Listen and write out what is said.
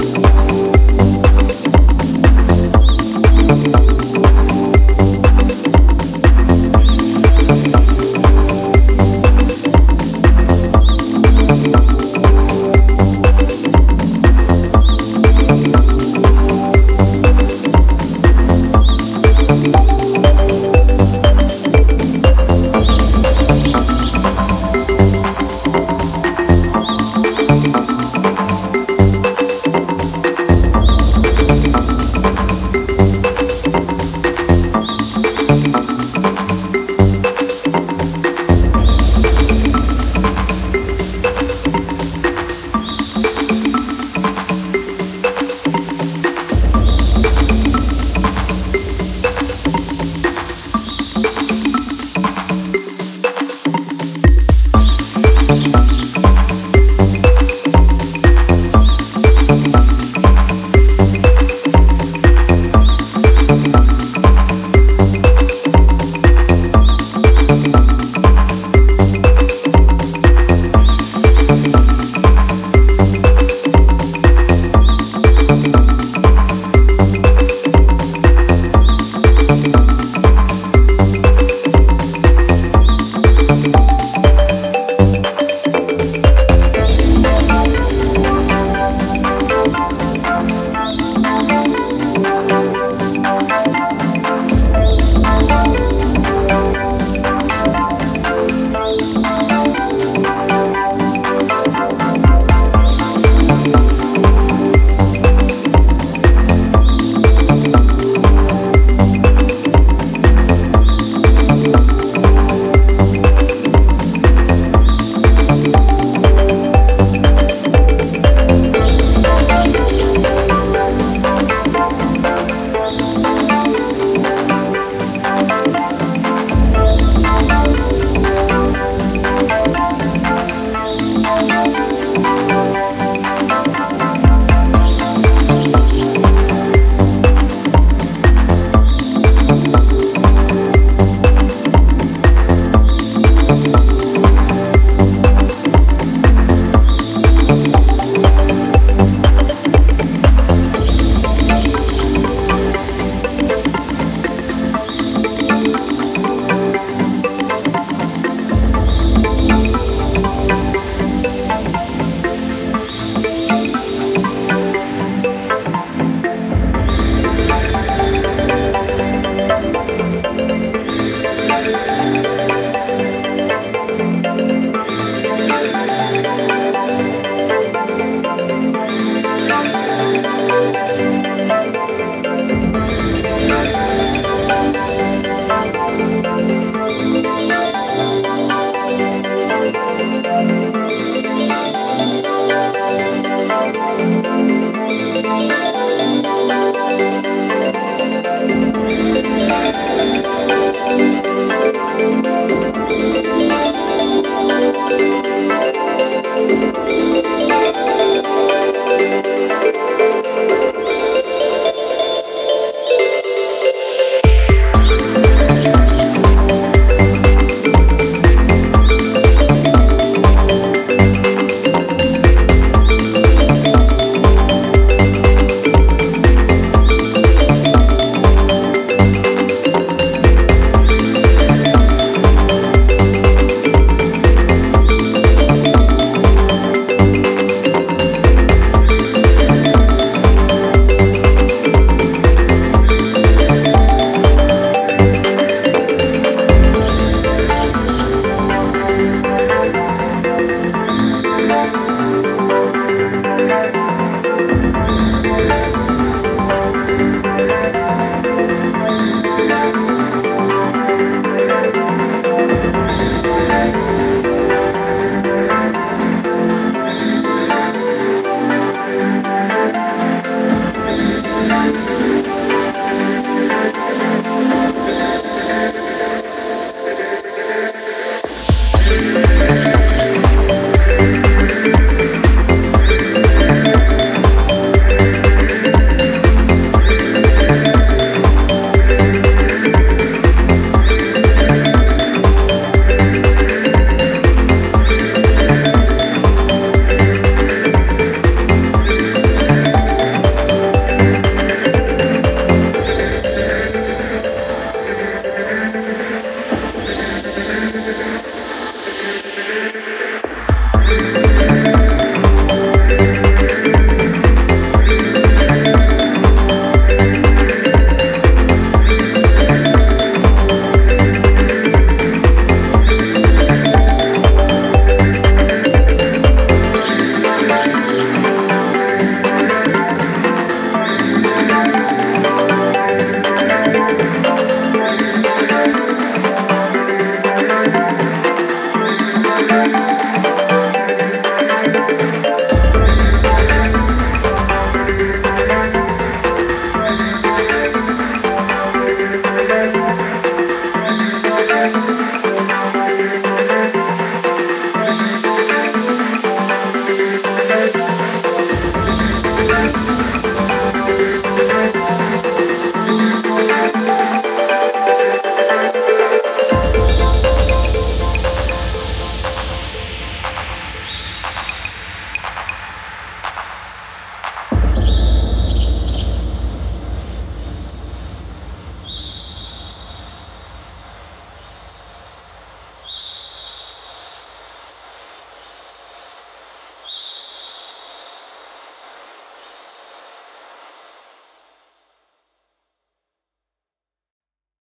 Dance. Mix. Thank you.